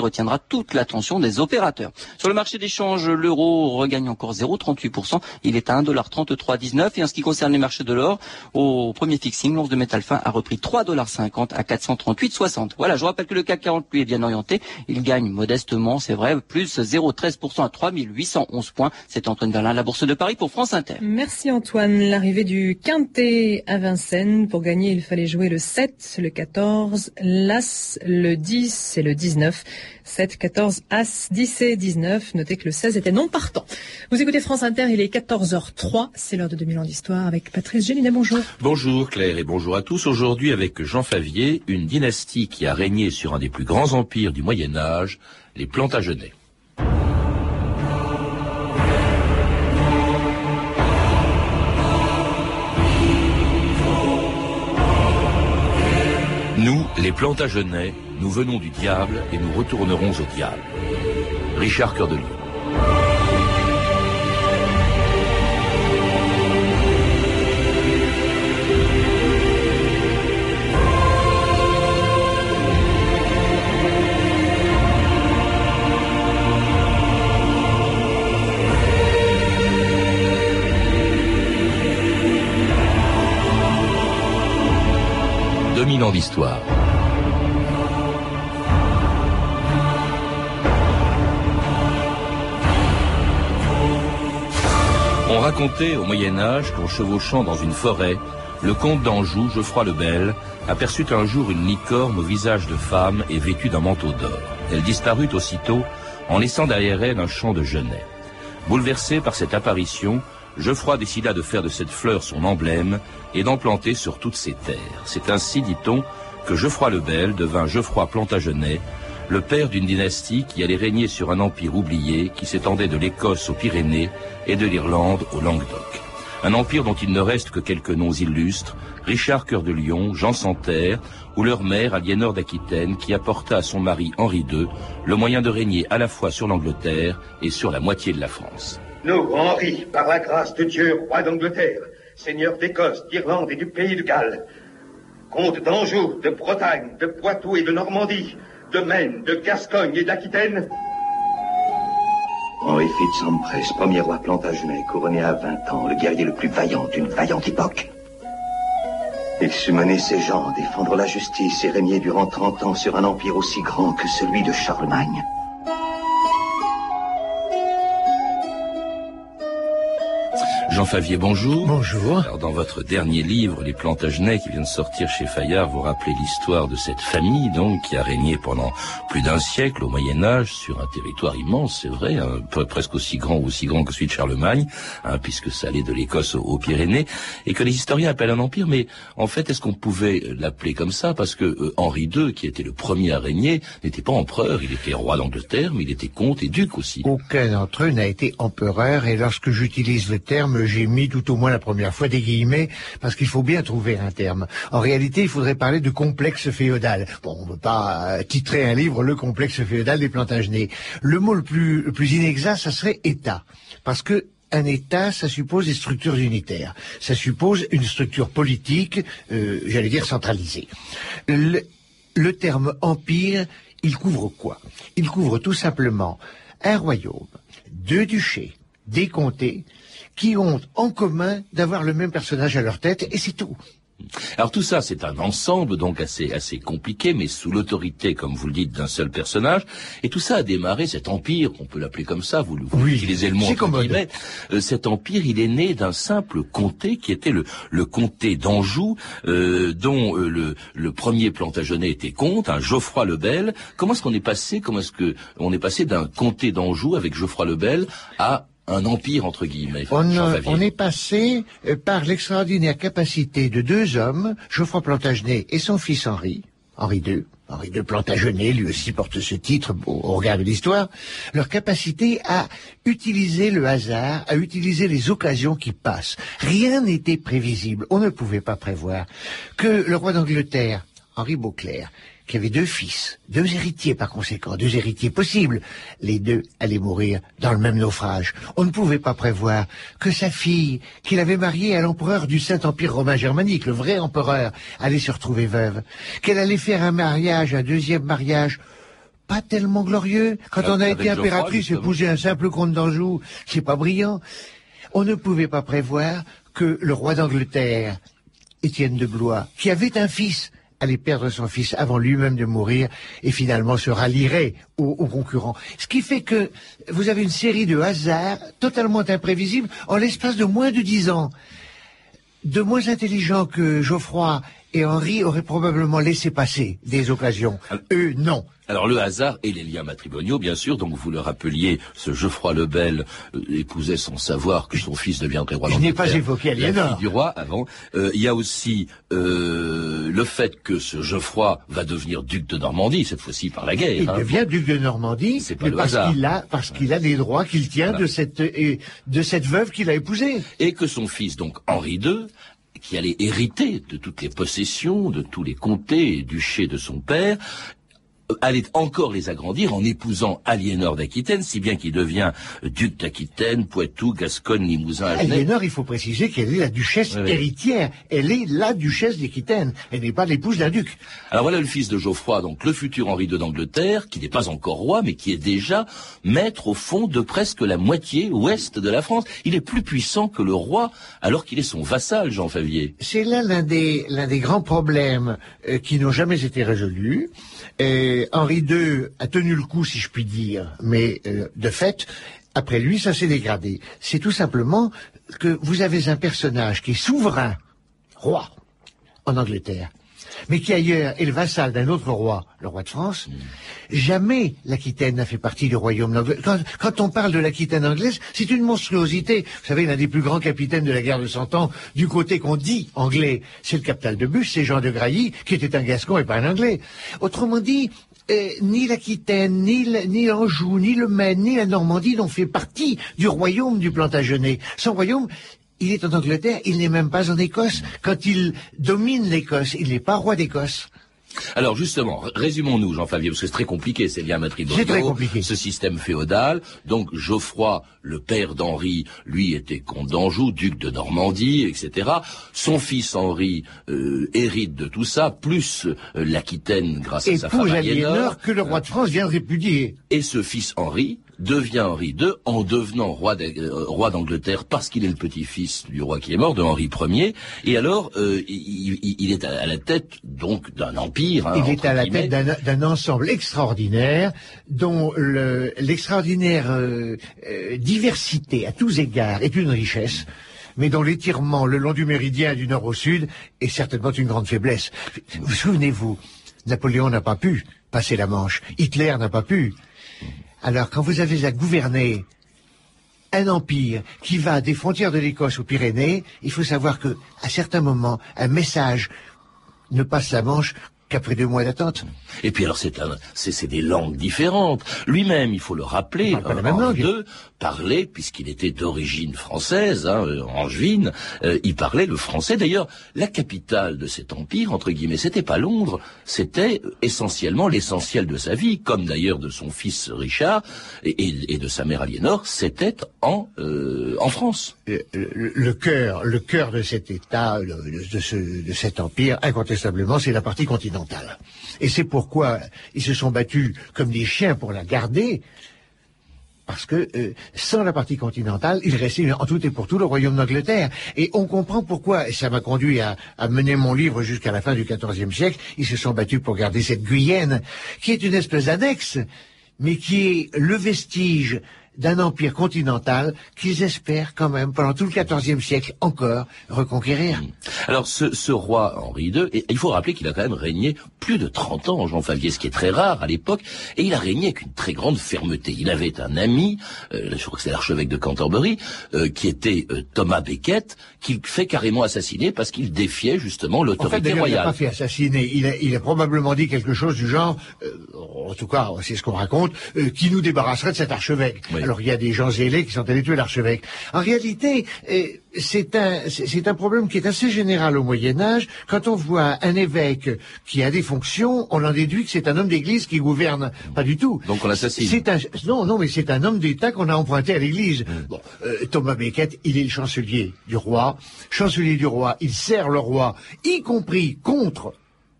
retiendra toute l'attention des opérateurs. Sur le marché d'échange, l'euro regagne encore 0,38%. Il est à 1,3319 et en ce qui concerne les marchés de l'or, au premier fixing, l'once de métal fin a repris 3,50$ à 438,60. Voilà, je rappelle que le CAC 40 lui est bien orienté. Il gagne modestement, c'est vrai, plus 0,13% à 3811 points. C'est Antoine Verlin, la Bourse de Paris pour France Inter. Merci Antoine. L'arrivée du Quintet à Vincennes. Pour gagner, il fallait jouer le 7, le 14, l'As, le 10 et le 19. 7, 14, As, 10 et 19. Notez que le 16 était non partant. Vous écoutez France Inter, il est 14h03. C'est l'heure de 2000 ans d'histoire avec Patrice Gélinet. Bonjour. Bonjour Claire et bonjour à tous. Aujourd'hui avec Jean Favier, une dynastie qui a régné sur un des plus grands empires du Moyen Âge, les Plantagenets. Plantagenets, nous venons du diable et nous retournerons au diable. Richard Cœur de Lion. ans d'histoire. Racontait au Moyen Âge qu'en chevauchant dans une forêt, le comte d'Anjou, Geoffroy le Bel, aperçut un jour une licorne au visage de femme et vêtue d'un manteau d'or. Elle disparut aussitôt en laissant derrière elle un champ de genêt. Bouleversé par cette apparition, Geoffroy décida de faire de cette fleur son emblème et d'en planter sur toutes ses terres. C'est ainsi, dit-on, que Geoffroy le Bel devint Geoffroy Plantagenet, le père d'une dynastie qui allait régner sur un empire oublié qui s'étendait de l'Écosse aux Pyrénées et de l'Irlande au Languedoc. Un empire dont il ne reste que quelques noms illustres, Richard Cœur de Lion, Jean Santerre, ou leur mère Aliénor d'Aquitaine qui apporta à son mari Henri II le moyen de régner à la fois sur l'Angleterre et sur la moitié de la France. Nous, Henri, par la grâce de Dieu, roi d'Angleterre, seigneur d'Écosse, d'Irlande et du pays de Galles, comte d'Anjou, de Bretagne, de Poitou et de Normandie, de Maine, de Gascogne et d'Aquitaine, Henri Fitz premier roi plantagenet, couronné à 20 ans, le guerrier le plus vaillant d'une vaillante époque. Il sut mener ses gens, défendre la justice et régner durant 30 ans sur un empire aussi grand que celui de Charlemagne. Favier, bonjour. Bonjour. Alors, dans votre dernier livre, Les Plantagenets, qui vient de sortir chez Fayard, vous rappelez l'histoire de cette famille, donc, qui a régné pendant plus d'un siècle au Moyen Âge sur un territoire immense, c'est vrai, presque aussi grand ou aussi grand que celui de Charlemagne, hein, puisque ça allait de l'Écosse aux, Pyrénées, et que les historiens appellent un empire. Mais en fait, est-ce qu'on pouvait l'appeler comme ça Parce que euh, Henri II, qui était le premier à régner, n'était pas empereur. Il était roi d'Angleterre, mais il était comte et duc aussi. Aucun d'entre eux n'a été empereur, et lorsque j'utilise le terme j'ai mis tout au moins la première fois des guillemets, parce qu'il faut bien trouver un terme. En réalité, il faudrait parler de complexe féodal. Bon, on ne veut pas euh, titrer un livre Le complexe féodal des Plantagenets. Le mot le plus, le plus inexact, ça serait État. Parce que un État, ça suppose des structures unitaires. Ça suppose une structure politique, euh, j'allais dire centralisée. Le terme empire, il couvre quoi? Il couvre tout simplement un royaume, deux duchés, des comtés, qui ont en commun d'avoir le même personnage à leur tête, et c'est tout. Alors tout ça, c'est un ensemble donc assez assez compliqué, mais sous l'autorité, comme vous le dites, d'un seul personnage. Et tout ça a démarré, cet empire, on peut l'appeler comme ça, vous, vous utilisez le mot guillemets. Euh, cet empire, il est né d'un simple comté qui était le, le comté d'Anjou, euh, dont euh, le, le premier Plantagenet était comte, un Geoffroy le Bel. Comment est-ce qu'on est passé Comment est-ce que on est passé d'un comté d'Anjou avec Geoffroy le Bel à un empire entre guillemets. On, est passé euh, par l'extraordinaire capacité de deux hommes, Geoffroy Plantagenet et son fils Henri, Henri II. Henri II Plantagenet, lui aussi porte ce titre au, regard de l'histoire, leur capacité à utiliser le hasard, à utiliser les occasions qui passent. Rien n'était prévisible, on ne pouvait pas prévoir que le roi d'Angleterre, Henri Beauclerc, qui avait deux fils, deux héritiers par conséquent, deux héritiers possibles. Les deux allaient mourir dans le même naufrage. On ne pouvait pas prévoir que sa fille, qu'il avait mariée à l'empereur du Saint-Empire romain germanique, le vrai empereur, allait se retrouver veuve, qu'elle allait faire un mariage, un deuxième mariage, pas tellement glorieux. Quand on a été impératrice, épouser un simple comte d'Anjou, c'est pas brillant. On ne pouvait pas prévoir que le roi d'Angleterre, Étienne de Blois, qui avait un fils, allait perdre son fils avant lui-même de mourir et finalement se rallierait aux, aux concurrents. Ce qui fait que vous avez une série de hasards totalement imprévisibles en l'espace de moins de dix ans. De moins intelligents que Geoffroy et Henri auraient probablement laissé passer des occasions. Eux, non. Alors le hasard et les liens matrimoniaux, bien sûr, donc vous le rappeliez, ce Geoffroy le Bel euh, épousait sans savoir que son fils deviendrait roi Je n'ai pas évoqué la Aliénor. fille du roi avant. Euh, Il y a aussi euh, le fait que ce Geoffroy va devenir duc de Normandie, cette fois-ci par la guerre. Il hein. devient duc de Normandie C'est pas mais le parce hasard. qu'il a parce qu'il a des droits qu'il tient Voilà. de cette euh, de cette veuve qu'il a épousée. et que son fils, donc Henri II, qui allait hériter de toutes les possessions, de tous les comtés et duchés de son père, allait encore les agrandir en épousant Aliénor d'Aquitaine, si bien qu'il devient duc d'Aquitaine, Poitou, Gascogne, Limousin. Aliénor, il faut préciser qu'elle est la duchesse Oui, oui. héritière. Elle est la duchesse d'Aquitaine. Elle n'est pas l'épouse d'un duc. Alors voilà le fils de Geoffroy, donc le futur Henri II d'Angleterre, qui n'est pas encore roi, mais qui est déjà maître au fond de presque la moitié ouest de la France. Il est plus puissant que le roi, alors qu'il est son vassal, Jean Favier. C'est là l'un des, l'un des grands problèmes euh, qui n'ont jamais été résolus. Et Henri II a tenu le coup, si je puis dire, mais euh, de fait, après lui, ça s'est dégradé. C'est tout simplement que vous avez un personnage qui est souverain, roi, en Angleterre, mais qui ailleurs est le vassal d'un autre roi, le roi de France. Jamais l'Aquitaine n'a fait partie du royaume d'Angleterre. Quand, quand on parle de l'Aquitaine anglaise, c'est une monstruosité. Vous savez, l'un des plus grands capitaines de la guerre de Cent Ans, du côté qu'on dit anglais, c'est le captal de Bus, c'est Jean de Grailly, qui était un Gascon et pas un Anglais. Autrement dit, euh, ni l'Aquitaine, ni, le- ni l'Anjou, ni le Maine, ni la Normandie n'ont fait partie du royaume du Plantagenet. Son royaume, il est en Angleterre, il n'est même pas en Écosse. Quand il domine l'Écosse, il n'est pas roi d'Écosse. Alors justement, résumons-nous, Jean Favier, parce que c'est très compliqué ces liens matrimoniaux. C'est très compliqué. Ce système féodal. Donc Geoffroy, le père d'Henri, lui était comte d'Anjou, duc de Normandie, etc. Son fils Henri euh, hérite de tout ça, plus euh, l'Aquitaine grâce à sa femme Aliénor. Aliénor que le roi de France vient de répudier. Et ce fils Henri devient Henri II en devenant roi euh, roi d'Angleterre parce qu'il est le petit-fils du roi qui est mort, de Henri Ier. Et alors, euh, il, est à la tête donc d'un empire. hein, Il est à la guillemets. tête d'un ensemble extraordinaire dont le- l'extraordinaire euh, euh, diversité à tous égards est une richesse, mais dont l'étirement le long du méridien du nord au sud est certainement une grande faiblesse. Vous souvenez-vous, Napoléon n'a pas pu passer la Manche, Hitler n'a pas pu. Alors quand vous avez à gouverner un empire qui va des frontières de l'Écosse aux Pyrénées, il faut savoir que à certains moments, un message ne passe la Manche qu'après deux mois d'attente. Et puis alors c'est un, c'est, des langues différentes. Lui-même, il faut le rappeler, Il parle pas la euh, même Henri langue. II parlait, puisqu'il était d'origine française, hein, euh, angevine, euh, il parlait le français. D'ailleurs, la capitale de cet empire, entre guillemets, c'était pas Londres, c'était euh, essentiellement l'essentiel de sa vie, comme d'ailleurs de son fils Richard et, et- et de sa mère Aliénor, c'était en, euh, en France. le, le- le cœur, le cœur de cet État, le- de ce, de cet empire, incontestablement, c'est la partie continentale. Et c'est pourquoi ils se sont battus comme des chiens pour la garder, parce que euh, sans la partie continentale, il restait en tout et pour tout le royaume d'Angleterre. Et on comprend pourquoi, et ça m'a conduit à, à mener mon livre jusqu'à la fin du XIVe siècle, ils se sont battus pour garder cette Guyenne, qui est une espèce d'annexe, mais qui est le vestige d'un empire continental qu'ils espèrent quand même, pendant tout le XIVe siècle encore, reconquérir. Alors ce, ce roi Henri II, et il faut rappeler qu'il a quand même régné plus de 30 ans, Jean Favier, ce qui est très rare à l'époque, et il a régné avec une très grande fermeté. Il avait un ami, euh, je crois que c'est l'archevêque de Canterbury, euh, qui était euh, Thomas Becket, qu'il fait carrément assassiner parce qu'il défiait justement En fait, l'autorité d'ailleurs, il n'a royale. pas fait assassiner. Il a, il a probablement dit quelque chose du genre, euh, en tout cas, c'est ce qu'on raconte, euh, qui nous débarrasserait de cet archevêque. Oui. Alors, il y a des gens zélés qui sont allés tuer l'archevêque. En réalité, euh, c'est un, c'est c'est un problème qui est assez général au Moyen Âge. Quand on voit un évêque qui a des fonctions, on en déduit que c'est un homme d'église qui gouverne. Pas du tout. Donc on l'assassine. C'est un, non, non, mais c'est un homme d'État qu'on a emprunté à l'Église. Bon, euh, Thomas Becket, il est le chancelier du roi. Chancelier du roi, il sert le roi, y compris contre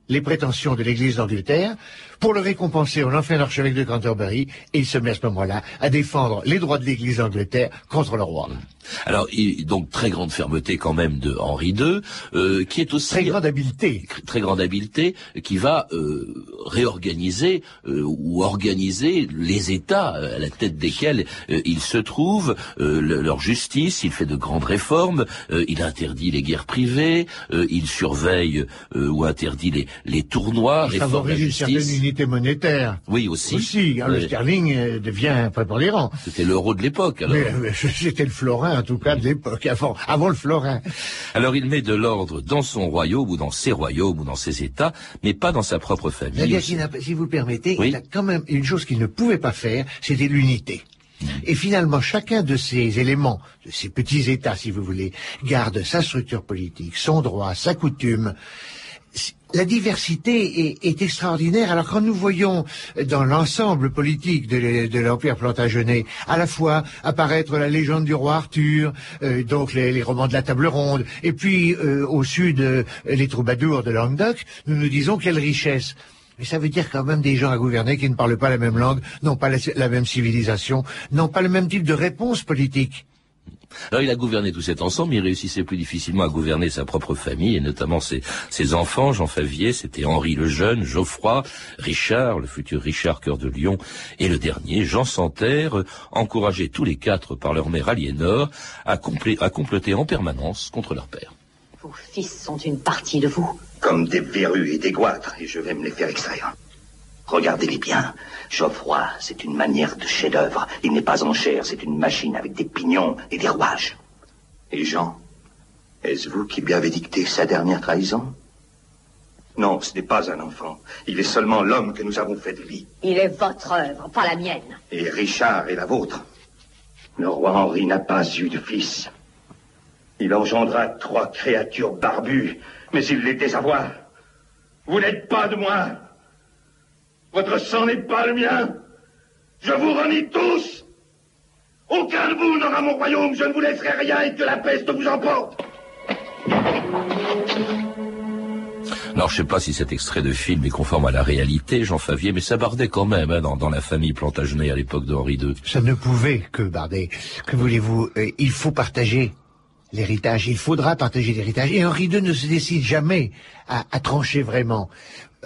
les prétentions de l'Église d'Angleterre. Pour le récompenser, on en fait un archevêque de Canterbury et il se met à ce moment-là à défendre les droits de l'Église d'Angleterre contre le roi. Alors, il, donc très grande fermeté quand même de Henri II, euh, qui est aussi très grande habileté, très grande habileté, qui va euh, réorganiser euh, ou organiser les États à la tête desquels il se trouve, leur justice. Il fait de grandes réformes. il interdit les guerres privées. il surveille ou interdit les, les tournois. Il favorise une certaine unité monétaire. Oui aussi. Aussi, hein, le sterling devient prépondérant. C'était l'euro de l'époque. alors. C'était le florin en tout cas de l'époque, avant, avant le florin. Alors il met de l'ordre dans son royaume ou dans ses royaumes ou dans ses États, mais pas dans sa propre famille. si vous le permettez, il a quand même une chose qu'il ne pouvait pas faire, c'était l'unité. Et finalement, chacun de ces éléments, de ces petits États, si vous voulez, garde sa structure politique, son droit, sa coutume, la diversité est, extraordinaire. Alors quand nous voyons dans l'ensemble politique de, l'Empire plantagenet à la fois apparaître la légende du roi Arthur, euh, donc les, romans de la table ronde, et puis euh, au sud euh, les troubadours de Languedoc, nous nous disons quelle richesse. Mais ça veut dire quand même des gens à gouverner qui ne parlent pas la même langue, n'ont pas la même civilisation, n'ont pas le même type de réponse politique. Alors il a gouverné tout cet ensemble, mais il réussissait plus difficilement à gouverner sa propre famille, et notamment ses, ses enfants, Jean Favier, c'était Henri le Jeune, Geoffroy, Richard, le futur Richard Cœur de Lion, et le dernier, Jean Santerre, encouragés tous les quatre par leur mère Aliénor à, à comploter en permanence contre leur père. Vos fils sont une partie de vous. Comme des verrues et des goitres, et je vais me les faire extraire. Regardez-les bien. Geoffroy, c'est une manière de chef-d'œuvre. Il n'est pas en chair, c'est une machine avec des pignons et des rouages. Et Jean, est-ce vous qui lui avez dicté sa dernière trahison? Non, ce n'est pas un enfant. Il est seulement l'homme que nous avons fait de vie. Il est votre œuvre, pas la mienne. Et Richard est la vôtre. Le roi Henri n'a pas eu de fils. Il engendra trois créatures barbues, mais il les désavoua. Vous n'êtes pas de moi. Votre sang n'est pas le mien. Je vous renie tous. Aucun de vous n'aura mon royaume. Je ne vous laisserai rien et que la peste vous emporte. Alors, je sais pas si cet extrait de film est conforme à la réalité, Jean Favier, mais ça bardait quand même hein, dans, la famille Plantagenet à l'époque d'Henri II. Ça ne pouvait que barder. Que voulez-vous? Euh, Il faut partager l'héritage. Il faudra partager l'héritage. Et Henri II ne se décide jamais à, à trancher vraiment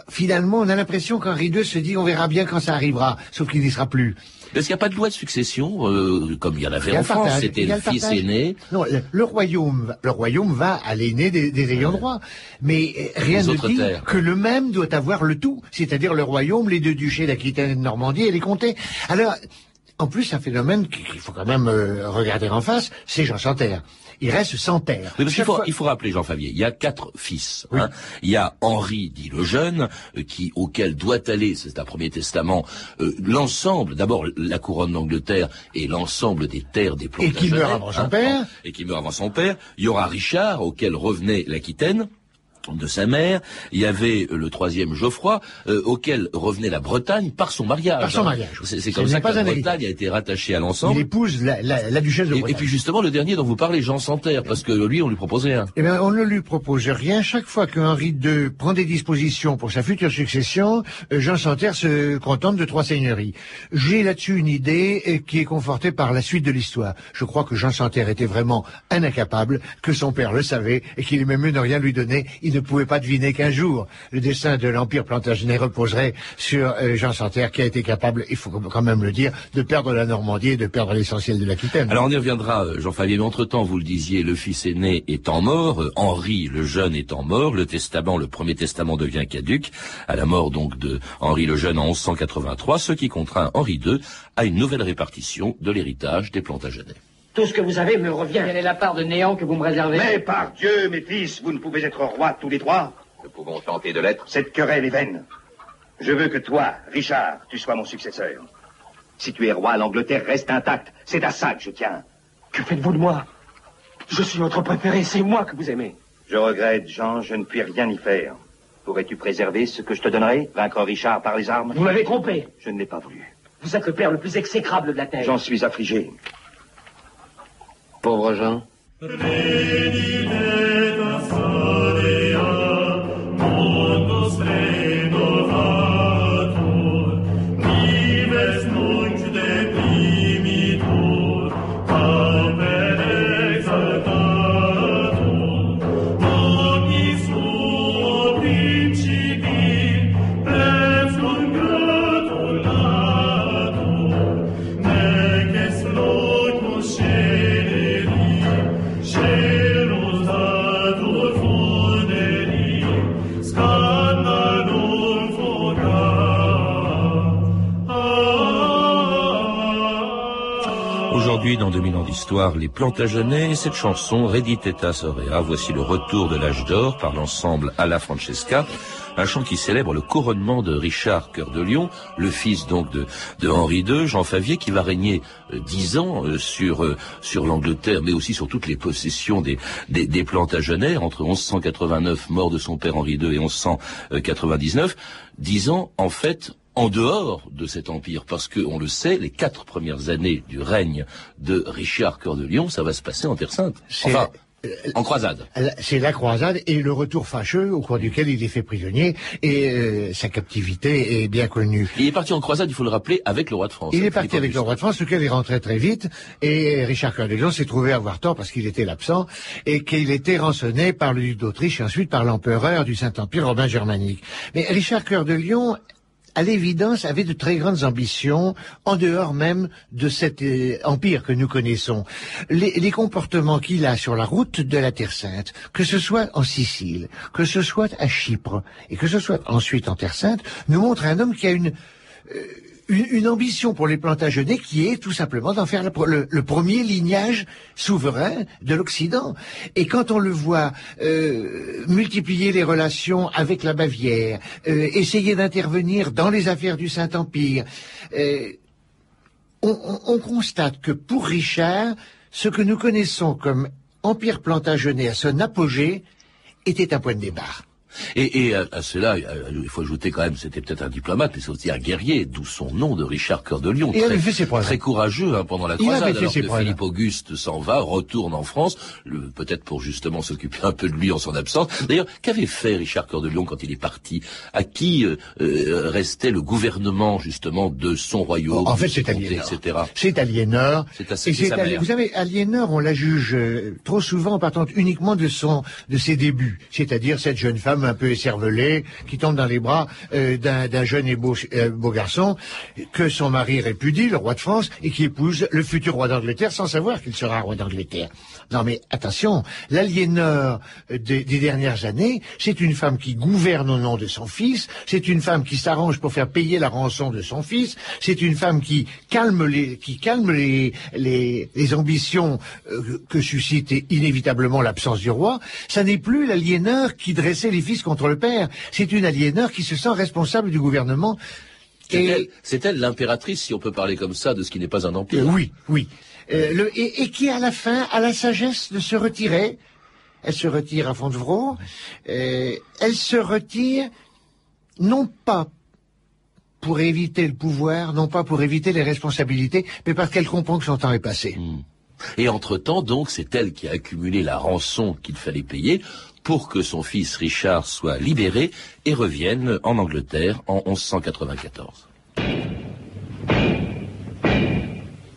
finalement, on a l'impression qu'Henri II se dit on verra bien quand ça arrivera, sauf qu'il n'y sera plus. Parce qu'il n'y a pas de loi de succession, euh, comme il y en avait en France, c'était le, fils aîné. Non, le, royaume, le royaume va à l'aîné des, ayants droit. Mais euh, rien ne dit que le même doit avoir le tout, c'est-à-dire le royaume, les deux duchés d'Aquitaine et de Normandie et les comtés. Alors, en plus, un phénomène qu'il faut quand même euh, regarder en face, c'est Jean Santerre il reste sans père. il, faut, il faut rappeler, Jean Favier, il y a quatre fils. Hein. Il y a Henri, dit le jeune, euh, qui auquel doit aller, c'est un premier testament, euh, l'ensemble, d'abord la couronne d'Angleterre et l'ensemble des terres des Plantagenets. Et qui meurt avant son hein, père. Et qui meurt avant son père. Il y aura Richard, auquel revenait l'Aquitaine de sa mère, il y avait euh, le troisième Geoffroy, euh, auquel revenait la Bretagne par son mariage. Par son mariage. C'est comme ça que la Bretagne a été rattachée à l'ensemble. Il épouse la, la, duchesse de Bretagne. Et, puis justement, le dernier dont vous parlez, Jean Santerre, parce que lui, on lui proposait rien. Eh bien, on ne lui propose rien. Chaque fois que Henri II prend des dispositions pour sa future succession, euh, Jean Santerre se contente de trois seigneuries. J'ai là-dessus une idée qui est confortée par la suite de l'histoire. Je crois que Jean Santerre était vraiment un incapable, que son père le savait, et qu'il aimait mieux ne rien lui donner il ne pouvait pas deviner qu'un jour, le destin de l'Empire Plantagenet reposerait sur euh, Jean Santerre, qui a été capable, il faut quand même le dire, de perdre la Normandie et de perdre l'essentiel de l'Aquitaine. Alors on y reviendra, euh, Jean Fabien, mais entre-temps, vous le disiez, le fils aîné étant mort, euh, Henri le jeune étant mort, le testament, le premier testament devient caduque, à la mort donc de Henri le jeune en 1183, ce qui contraint Henri II à une nouvelle répartition de l'héritage des Plantagenets. Tout ce que vous avez me revient. Quelle est la part de néant que vous me réservez? Mais par Dieu, mes fils, vous ne pouvez être rois tous les trois. Nous pouvons tenter de l'être. Cette querelle est vaine. Je veux que toi, Richard, tu sois mon successeur. Si tu es roi, l'Angleterre reste intacte. C'est à ça que je tiens. Que faites-vous de moi? Je suis votre préféré, c'est moi que vous aimez. Je regrette, Jean, je ne puis rien y faire. Pourrais-tu préserver ce que je te donnerai Vaincre Richard par les armes? Vous m'avez trompé. Je ne l'ai pas voulu. Vous êtes le père le plus exécrable de la terre. J'en suis affligé. Pauvre Jean. 2000 ans d'histoire, les Plantagenets et cette chanson, Rediteta Sorea, voici le retour de l'âge d'or par l'ensemble Alla Francesca, un chant qui célèbre le couronnement de Richard Cœur de Lion, le fils donc de, de Henri II, Jean Favier, qui va régner euh, dix ans euh, sur euh, sur l'Angleterre, mais aussi sur toutes les possessions des, des, des Plantagenets, entre 1189, mort de son père Henri II, et 1199, dix ans, en fait, en dehors de cet empire, parce que on le sait, les quatre premières années du règne de Richard Cœur de Lion, ça va se passer en Terre Sainte. Enfin, en croisade. C'est la croisade et le retour fâcheux au cours duquel il est fait prisonnier et euh, sa captivité est bien connue. Il est parti en croisade, il faut le rappeler, avec le roi de France. Il est parti avec le roi de France, lequel est rentré très vite et Richard Cœur de Lion s'est trouvé avoir tort parce qu'il était l'absent et qu'il était rançonné par le duc d'Autriche et ensuite par l'empereur du Saint-Empire romain germanique. Mais Richard Cœur de Lion à l'évidence, avait de très grandes ambitions en dehors même de cet euh, empire que nous connaissons. Les, comportements qu'il a sur la route de la Terre Sainte, que ce soit en Sicile, que ce soit à Chypre, et que ce soit ensuite en Terre Sainte, nous montrent un homme qui a une... euh, une, ambition pour les Plantagenets qui est tout simplement d'en faire le, premier lignage souverain de l'Occident. Et quand on le voit euh, multiplier les relations avec la Bavière, euh, essayer d'intervenir dans les affaires du Saint-Empire, euh, on, on- on constate que pour Richard, ce que nous connaissons comme Empire Plantagenet à son apogée était un point de départ. Et, et à, à cela, il faut ajouter quand même, c'était peut-être un diplomate, mais c'est aussi un guerrier, d'où son nom de Richard Cœur de Lion. Et il très, avait fait ses preuves. très courageux hein, pendant la croisade, fait alors ses que preuves. Philippe Auguste s'en va, retourne en France, peut-être pour justement s'occuper un peu de lui en son absence. D'ailleurs, qu'avait fait Richard Cœur de Lion quand il est parti? À qui euh, euh, restait le gouvernement justement de son royaume, En fait, c'est Aliénor. etc. C'est Aliénor. C'est mère. Vous savez, Aliénor, on la juge euh, trop souvent en partant uniquement de son, de ses débuts. C'est-à-dire cette jeune femme un peu écervelée qui tombe dans les bras euh, d'un jeune et beau, euh, beau garçon que son mari répudie, le roi de France, et qui épouse le futur roi d'Angleterre sans savoir qu'il sera roi d'Angleterre. Non mais attention, l'Aliénor des, dernières années, c'est une femme qui gouverne au nom de son fils, c'est une femme qui s'arrange pour faire payer la rançon de son fils, c'est une femme qui calme les, qui calme les, les, ambitions euh, que suscite inévitablement l'absence du roi. Ça n'est plus qui dressait les fils contre le père, c'est une aliéneur qui se sent responsable du gouvernement. C'est Et- elle- C'est elle l'impératrice, si on peut parler comme ça, de ce qui n'est pas un empire. euh, oui, oui. Euh, le- et, et qui, à la fin, a la sagesse de se retirer. Elle se retire à Fontevraud. Euh, elle se retire non pas pour éviter le pouvoir, non pas pour éviter les responsabilités, mais parce qu'elle comprend que son temps est passé. Et entre-temps, donc, c'est elle qui a accumulé la rançon qu'il fallait payer pour que son fils Richard soit libéré et revienne en Angleterre en 1194.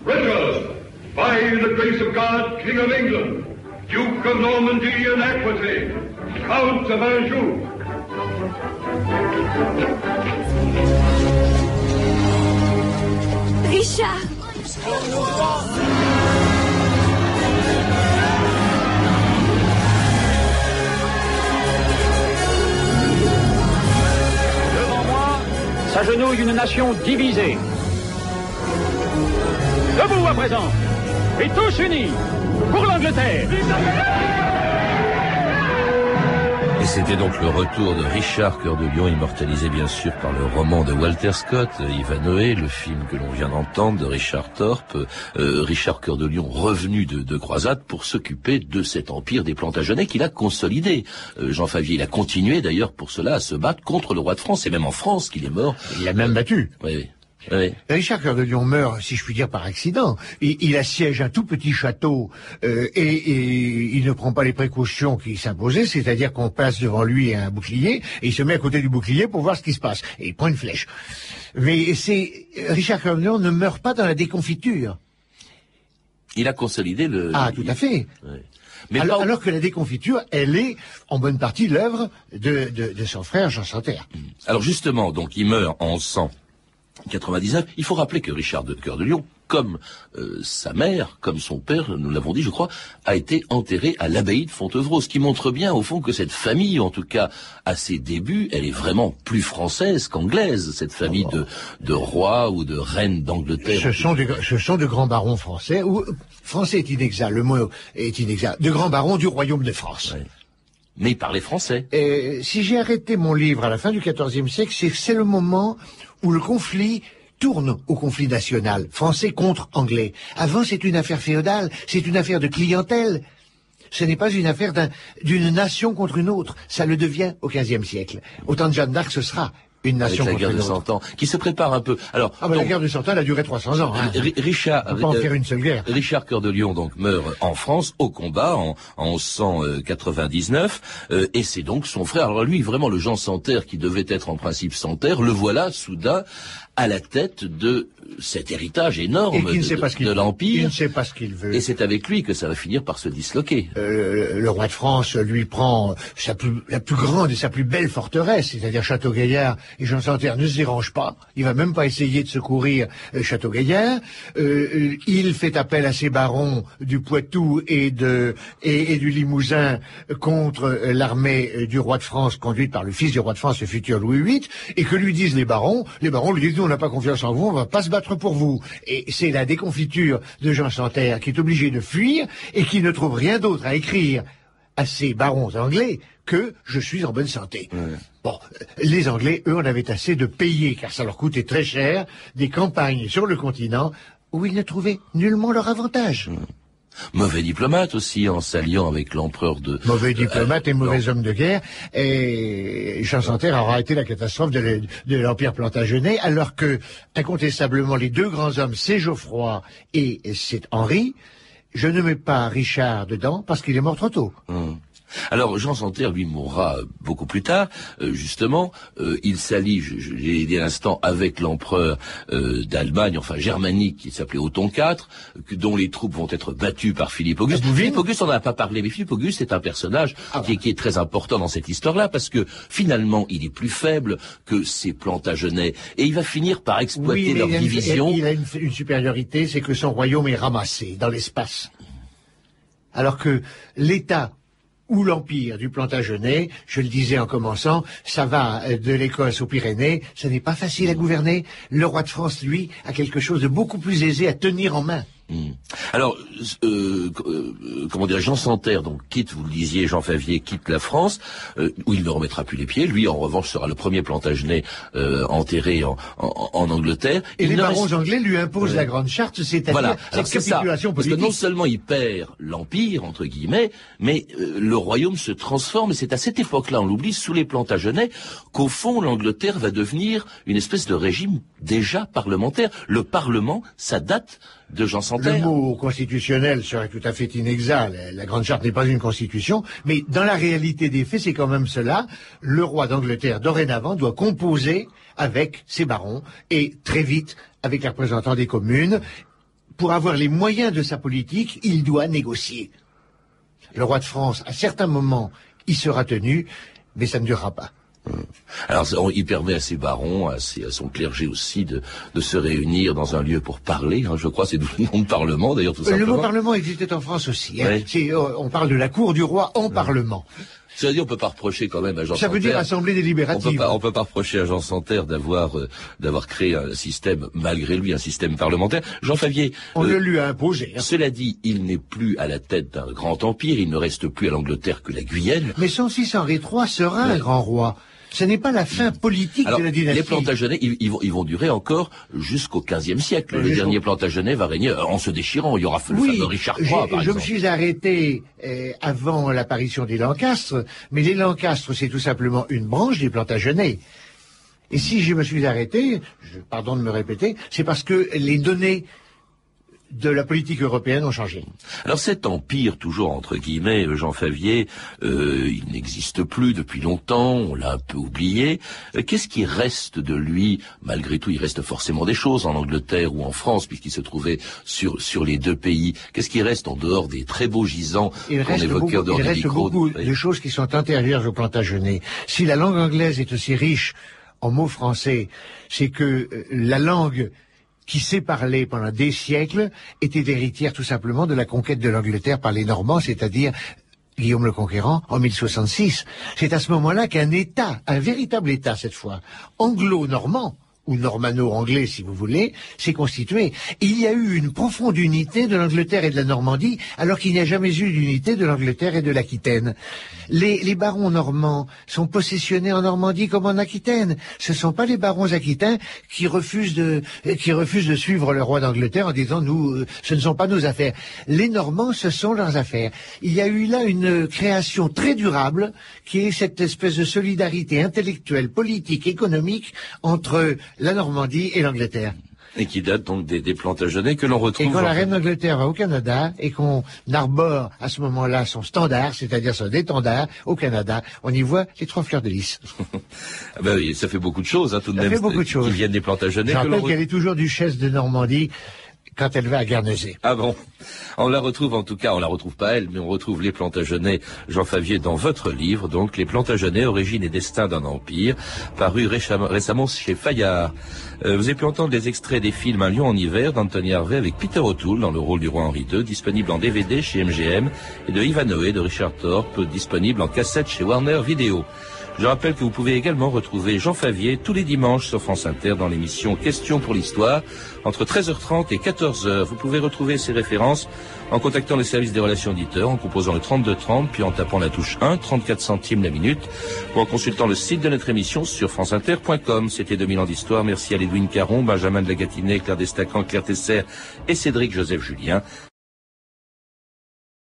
Richard, by the grace of God, King of England, Duke of Normandy and Aquitaine, Count of Anjou, Richard s'agenouille une nation divisée. Debout à présent et tous unis pour l'Angleterre. Et c'était donc le retour de Richard Cœur de Lion, immortalisé bien sûr par le roman de Walter Scott, euh, Ivanhoe, le film que l'on vient d'entendre de Richard Thorpe, euh, Richard Cœur de Lion revenu de, de croisade pour s'occuper de cet empire des Plantagenets qu'il a consolidé. Euh, Jean Favier, il a continué d'ailleurs pour cela à se battre contre le roi de France, et même en France qu'il est mort. Il l'a même battu. Oui, oui. Oui. Richard Cœur de Lion meurt, si je puis dire, par accident. Il, il assiège un tout petit château euh, et, et il ne prend pas les précautions qui s'imposaient, c'est-à-dire qu'on passe devant lui un bouclier et il se met à côté du bouclier pour voir ce qui se passe. Et il prend une flèche. Mais c'est Richard Cœur de Lion ne meurt pas dans la déconfiture. Il a consolidé le... Ah, tout à fait. Oui. Mais alors, pas- alors que la déconfiture, elle est en bonne partie l'œuvre de, de, de son frère Jean Santerre. Alors justement, donc il meurt en 1100. 99. Il faut rappeler que Richard de Cœur de Lion, comme euh, sa mère, comme son père, nous l'avons dit, je crois, a été enterré à l'abbaye de Fontevraud, ce qui montre bien, au fond, que cette famille, en tout cas à ses débuts, elle est vraiment plus française qu'anglaise, cette famille de, de rois ou de reines d'Angleterre. Ce sont, de, ce sont de grands barons français, ou français est inexact, le mot est inexact, de grands barons du royaume de France. Mais il parlait français. Et si j'ai arrêté mon livre à la fin du XIVe siècle, c'est c'est le moment où le conflit tourne au conflit national, français contre anglais. Avant, c'est une affaire féodale, c'est une affaire de clientèle. Ce n'est pas une affaire d'une nation contre une autre. Ça le devient au XVe siècle. Au temps de Jeanne d'Arc, ce sera une nation Avec la guerre de une autre. Cent Ans, qui se prépare un peu. Alors, Ah, la guerre de Cent Ans, elle a duré 300 ans. Hein. Ri- Richard, On peut en faire une seule guerre. Richard Cœur de Lion donc meurt en France au combat en, en 1199 euh, et c'est donc son frère. Alors lui vraiment le Jean Santerre qui devait être en principe Santerre, le voilà soudain à la tête de cet héritage énorme Et qui ne de, sait pas ce qu'il de veut. Il l'empire. ne sait pas ce qu'il veut. Et c'est avec lui que ça va finir par se disloquer. Euh, le roi de France lui prend sa plus, la plus grande et sa plus belle forteresse, c'est-à-dire Château-Gaillard, et Jean Santerre ne se dérange pas. Il va même pas essayer de secourir euh, Château-Gaillard. Euh, euh, il fait appel à ses barons du Poitou et, de, et, du Limousin contre l'armée du roi de France, conduite par le fils du roi de France, le futur Louis VIII, et que lui disent les barons? Les barons lui disent, nous, on n'a pas confiance en vous, on va pas se battre pour vous. Et c'est la déconfiture de Jean Santerre qui est obligé de fuir et qui ne trouve rien d'autre à écrire à ces barons anglais que je suis en bonne santé. Bon, les Anglais, eux, en avaient assez de payer, car ça leur coûtait très cher, des campagnes sur le continent où ils ne trouvaient nullement leur avantage. Mauvais diplomate aussi en s'alliant avec l'empereur de Mauvais diplomate euh, et mauvais non. homme de guerre, et Jean Santerre aura été la catastrophe de l'Empire Plantagenet, alors que, incontestablement, les deux grands hommes, c'est Geoffroy et c'est Henri. Je ne mets pas Richard dedans parce qu'il est mort trop tôt. Hum. Alors Jean Santerre, lui, mourra beaucoup plus tard. Euh, justement, euh, il s'allie, je, je l'ai dit à l'instant, avec l'empereur euh, d'Allemagne, enfin germanique, qui s'appelait Othon IV, que- dont les troupes vont être battues par Philippe Auguste. Ah, Philippe Auguste, on n'en a pas parlé, mais Philippe Auguste est un personnage Ah qui, est- qui est très important dans cette histoire-là, parce que finalement, il est plus faible que ses Plantagenets, et il va finir par exploiter mais leur il une, division. il a une, une supériorité, c'est que son royaume est ramassé dans l'espace. Alors que l'État ou l'Empire du Plantagenet, je le disais en commençant, ça va euh, de l'Écosse aux Pyrénées, ce n'est pas facile à gouverner. Le roi de France, lui, a quelque chose de beaucoup plus aisé à tenir en main. Hmm. Alors, euh, euh, comment dire, Jean Santerre, donc quitte, vous le disiez, Jean Favier quitte la France, euh, où il ne remettra plus les pieds. Lui, en revanche, sera le premier Plantagenet euh, enterré en, en, en Angleterre. Et Il les barons reste- anglais lui imposent la grande charte, c'est-à-dire Voilà, cette ça. capitulation Parce que non seulement il perd l'empire entre guillemets, mais euh, le royaume se transforme. Et c'est à cette époque-là, on l'oublie, sous les Plantagenets, qu'au fond l'Angleterre va devenir une espèce de régime déjà parlementaire. Le Parlement, ça date Le mot constitutionnel serait tout à fait inexact. La, Grande Charte n'est pas une constitution, mais dans la réalité des faits, c'est quand même cela. Le roi d'Angleterre, dorénavant, doit composer avec ses barons et très vite avec les représentants des communes. Pour avoir les moyens de sa politique, il doit négocier. Le roi de France, à certains moments, il sera tenu, mais ça ne durera pas. Alors, ça, on- il permet à ses barons, à, ses- à son clergé aussi, de, de se réunir dans un lieu pour parler. hein, je crois, c'est le nom de Parlement, d'ailleurs, tout Euh, Le simplement. mot Parlement existait en France aussi. hein. Euh, on parle de la cour du roi en Parlement. Cela dit, on peut pas reprocher quand même à Jean Ça veut dire assemblée On peut délibérative. pas, on peut pas reprocher à Jean Santerre d'avoir euh, d'avoir créé un système malgré lui un système parlementaire. Jean Favier. On euh, le lui a imposé. hein. Cela dit, il n'est plus à la tête d'un grand empire. Il ne reste plus à l'Angleterre que la Guyenne. Mais son fils Henri III sera un grand roi. Ce n'est pas la fin politique Alors, de la dynastie. les Plantagenets, ils, ils vont, ils vont durer encore jusqu'au XVe siècle. Euh, Le dernier Plantagenet va régner euh, en se déchirant. Il y aura le Oui, fameux Richard III, par je me suis arrêté euh, avant l'apparition des Lancastres, mais les Lancastres, c'est tout simplement une branche des Plantagenets. Et si je me suis arrêté, je, pardon de me répéter, c'est parce que les données de la politique européenne ont changé. Alors cet empire, toujours entre guillemets, euh, Jean Favier, euh, il n'existe plus depuis longtemps, on l'a un peu oublié. Euh, Qu'est-ce qui reste de lui? Malgré tout, il reste forcément des choses en Angleterre ou en France, puisqu'il se trouvait sur, sur les deux pays. Qu'est-ce qui reste en dehors des très beaux gisants qu'on évoquait en beaucoup, dehors il reste beaucoup de choses qui sont antérieures au Plantagenet. Si la langue anglaise est aussi riche en mots français, c'est que euh, la langue qui s'est parlée pendant des siècles était héritière tout simplement de la conquête de l'Angleterre par les Normands, c'est-à-dire Guillaume le Conquérant en 1066. C'est à ce moment-là qu'un État, un véritable État cette fois, anglo-normand, ou normano-anglais si vous voulez, s'est constitué. Il y a eu une profonde unité de l'Angleterre et de la Normandie, alors qu'il n'y a jamais eu d'unité de l'Angleterre et de l'Aquitaine. Les, barons normands sont possessionnés en Normandie comme en Aquitaine. Ce ne sont pas les barons aquitains qui refusent de, qui refusent de suivre le roi d'Angleterre en disant nous, euh, ce ne sont pas nos affaires. Les Normands, ce sont leurs affaires. Il y a eu là une création très durable qui est cette espèce de solidarité intellectuelle, politique, économique entre la Normandie et l'Angleterre. Et qui date donc des, des Plantagenets que l'on retrouve. Et quand la reine d'Angleterre va au Canada et qu'on arbore à ce moment-là son standard, c'est-à-dire son étendard au Canada, on y voit les trois fleurs de lys. ah ben oui, ça fait beaucoup de choses, hein, tout de ça même. Ça fait beaucoup de choses. Qui viennent des Plantagenets. Je rappelle qu'elle est toujours duchesse de Normandie quand elle va à Guernesey. Ah bon? On la retrouve en tout cas, on la retrouve pas elle, mais on retrouve les Plantagenets, Jean Favier, dans votre livre, donc Les Plantagenets, origine et destin d'un empire, paru récemment chez Fayard. Euh, vous avez pu entendre des extraits des films Un lion en hiver d'Anthony Harvey avec Peter O'Toole dans le rôle du roi Henri II, disponible en DVD chez MGM, et de Ivanhoe de Richard Thorpe, disponible en cassette chez Warner Video. Je rappelle que vous pouvez également retrouver Jean Favier tous les dimanches sur France Inter dans l'émission Questions pour l'Histoire entre 13h30 et 14h. Vous pouvez retrouver ces références en contactant le service des relations auditeurs, en composant le 3230, puis en tapant la touche 1, 34 centimes la minute, ou en consultant le site de notre émission sur franceinter.com. C'était 2000 ans d'histoire. Merci à Lédouine Caron, Benjamin de la Gâtinais, Claire Destacan, Claire Tesser et Cédric Joseph Julien.